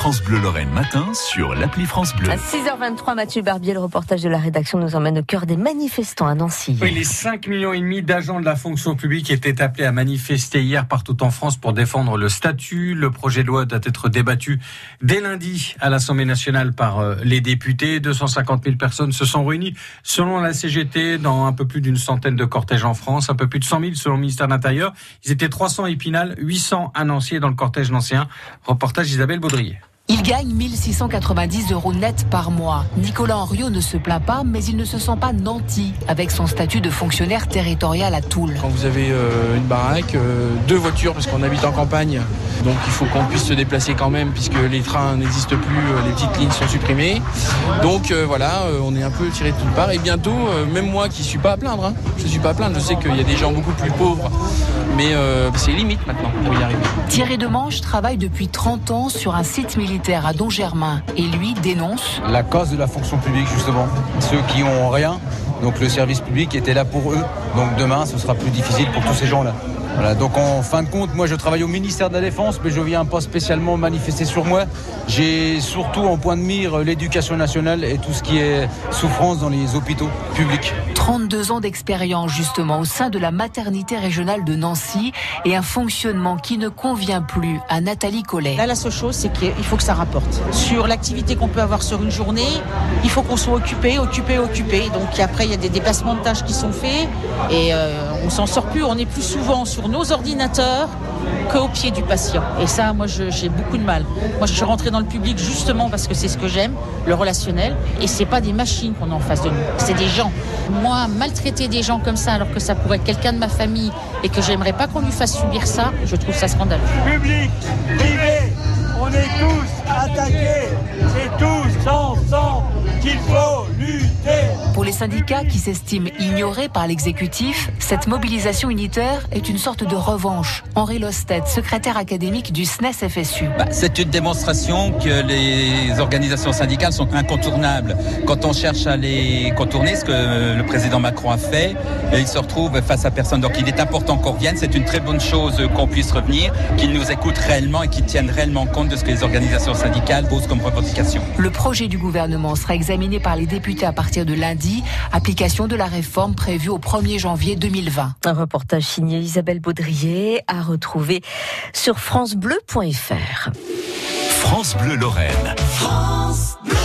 France Bleu Lorraine matin sur l'appli France Bleu. À 6h23, Mathieu Barbier, le reportage de la rédaction nous emmène au cœur des manifestants à Nancy. Oui, les 5 millions et demi d'agents de la fonction publique étaient appelés à manifester hier partout en France pour défendre le statut. Le projet de loi doit être débattu dès lundi à l'Assemblée nationale par euh, les députés. 250 000 personnes se sont réunies selon la CGT dans un peu plus d'une centaine de cortèges en France, un peu plus de 100 000 selon le ministère de l'Intérieur. Ils étaient 300 à Épinal, 800 à Nancy dans le cortège nancéen. Reportage Isabelle Baudrier. Il gagne 1690 euros net par mois. Nicolas Henriot ne se plaint pas, mais il ne se sent pas nanti avec son statut de fonctionnaire territorial à Toul. Quand vous avez euh, une baraque, euh, deux voitures, parce qu'on habite en campagne, donc il faut qu'on puisse se déplacer quand même, puisque les trains n'existent plus, euh, les petites lignes sont supprimées. Donc voilà, on est un peu tiré de toutes parts. Et bientôt, même moi qui ne suis pas à plaindre, hein, je ne suis pas à plaindre, je sais qu'il y a des gens beaucoup plus pauvres, mais c'est limite maintenant pour y arriver. Thierry Demange travaille depuis 30 ans sur un site militaire à Don Germain et lui dénonce la cause de la fonction publique justement. Ceux qui ont rien, donc le service public était là pour eux. Donc demain, ce sera plus difficile pour tous ces gens-là. Voilà, donc en fin de compte, moi je travaille au ministère de la Défense, mais je viens pas spécialement manifester sur moi. J'ai surtout en point de mire l'éducation nationale et tout ce qui est souffrance dans les hôpitaux publics. 32 ans d'expérience justement au sein de la maternité régionale de Nancy et un fonctionnement qui ne convient plus à Nathalie Collet. Là, la seule chose, c'est qu'il faut que ça rapporte. Sur l'activité qu'on peut avoir sur une journée, il faut qu'on soit occupé, occupé, occupé. Donc après, il y a des déplacements de tâches qui sont faits et euh, on s'en sort plus. On est plus souvent sur nos ordinateurs qu'au pied du patient. Et ça, moi, j'ai beaucoup de mal. Moi, je suis rentrée dans le public justement parce que c'est ce que j'aime, le relationnel. Et c'est pas des machines qu'on a en face de nous, c'est des gens. Moi, maltraiter des gens comme ça, alors que ça pourrait être quelqu'un de ma famille et que j'aimerais pas qu'on lui fasse subir ça, je trouve ça scandaleux. Public, privé, on est tous attaqués, Pour les syndicats qui s'estiment ignorés par l'exécutif, cette mobilisation unitaire est une sorte de revanche. Henri Lostet, secrétaire académique du SNES FSU. Bah, c'est une démonstration que les organisations syndicales sont incontournables. Quand on cherche à les contourner, ce que le président Macron a fait, il se retrouve face à personne. Donc il est important qu'on revienne. C'est une très bonne chose qu'on puisse revenir, qu'ils nous écoutent réellement et qu'ils tiennent réellement compte de ce que les organisations syndicales posent comme revendication. Le projet du gouvernement sera examiné par les députés à partir de lundi, application de la réforme prévue au 1er janvier 2020. Un reportage signé Isabelle Baudrier à retrouver sur francebleu.fr. France Bleu Lorraine. France Bleu.